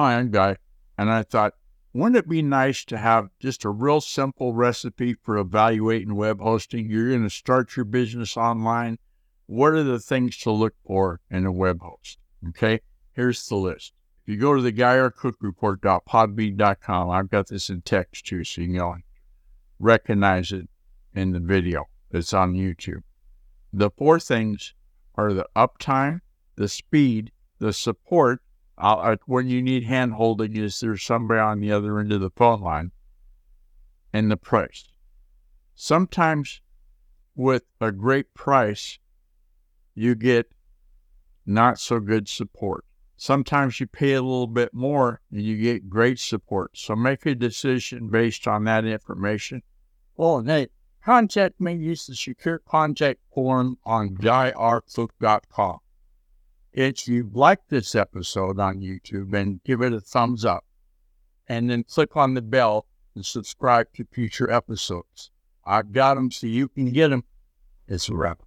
Hi, Guy. And I thought, wouldn't it be nice to have just a real simple recipe for evaluating web hosting? You're going to start your business online. What are the things to look for in a web host? Okay, here's the list. If you go to the guyrcookreport.podbean.com, I've got this in text too, so you can recognize it in the video that's on YouTube. The four things are the uptime, the speed, the support, uh, when you need hand holding, is there somebody on the other end of the phone line? And the price. Sometimes with a great price, you get not so good support. Sometimes you pay a little bit more and you get great support. So make a decision based on that information. Well, hey, contact me. Use the secure contact form on guyrcook.com. If you like this episode on YouTube, then give it a thumbs up. And then click on the bell and subscribe to future episodes. I've got them so you can get them. It's a wrap.